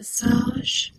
massage.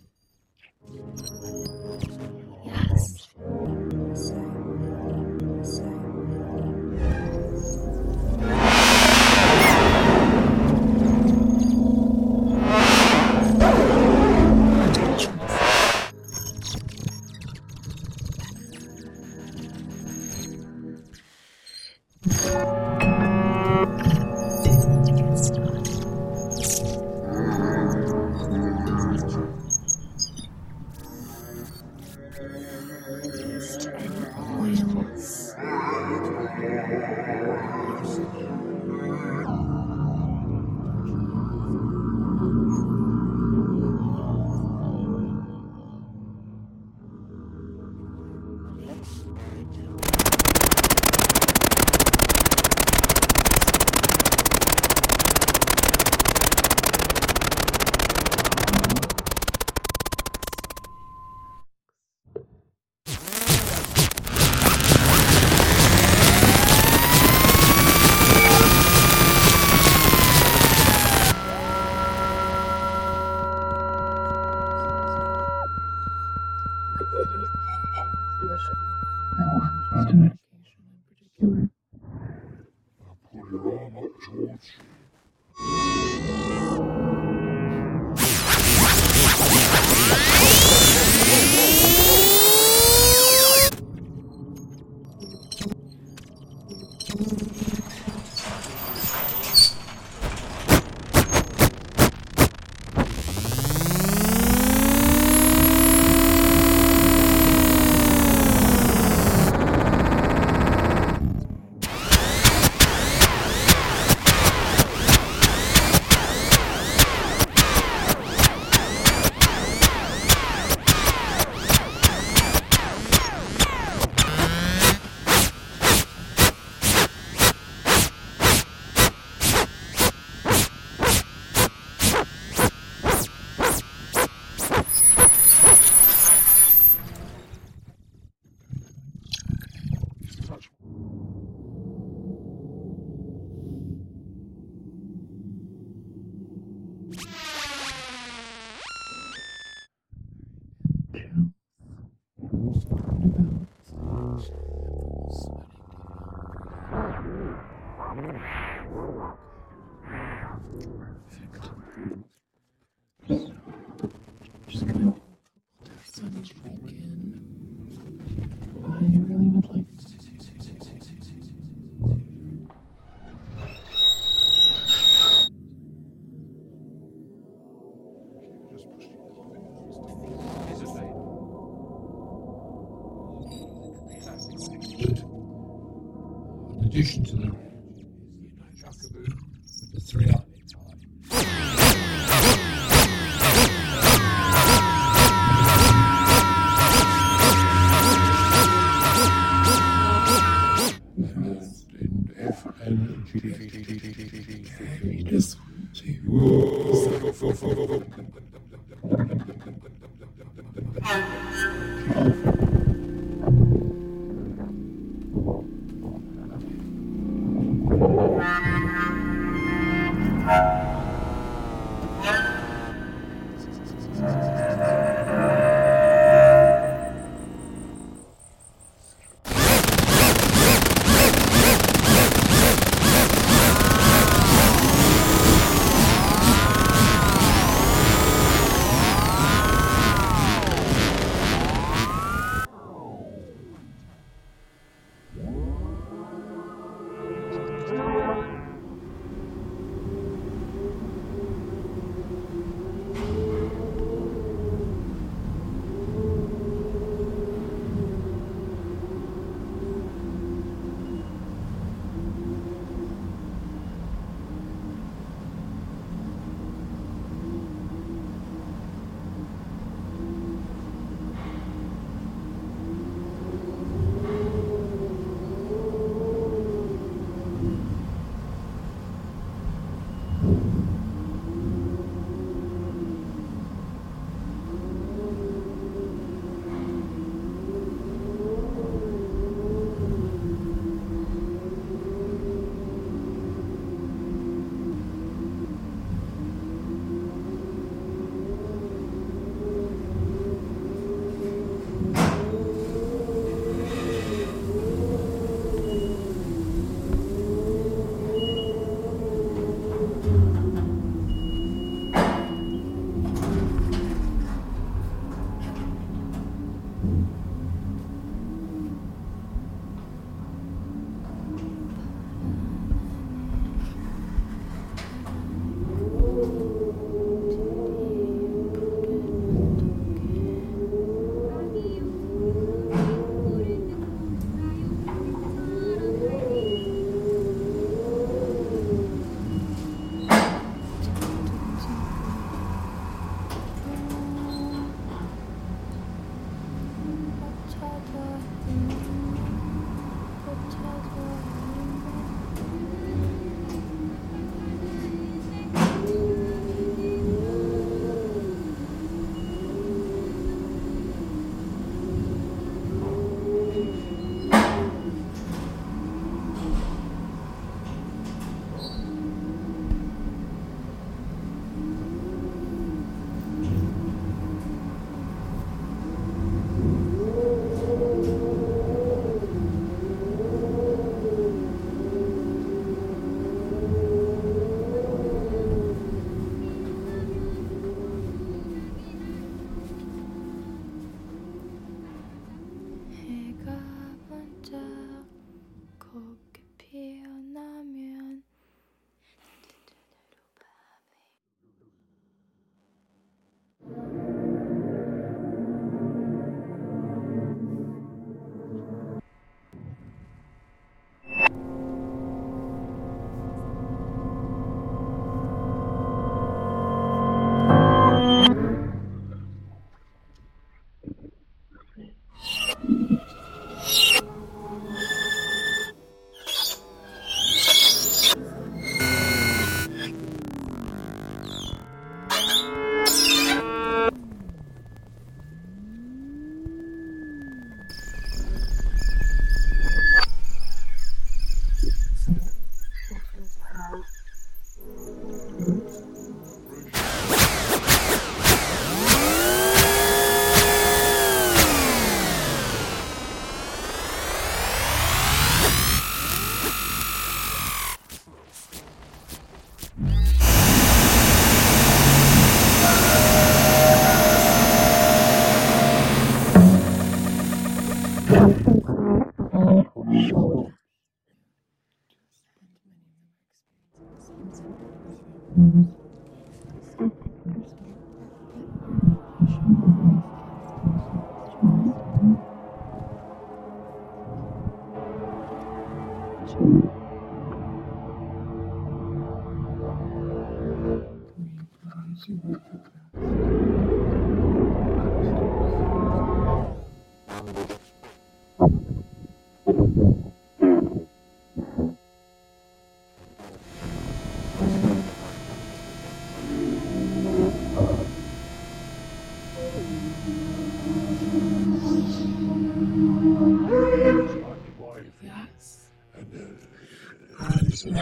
düştü.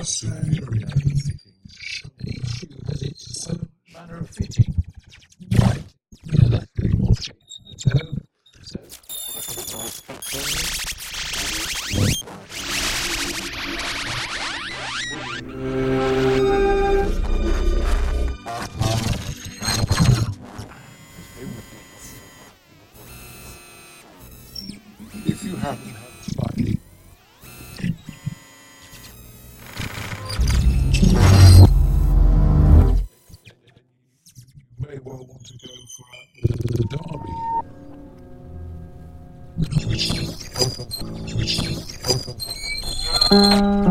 Australian may well want to go for the derby.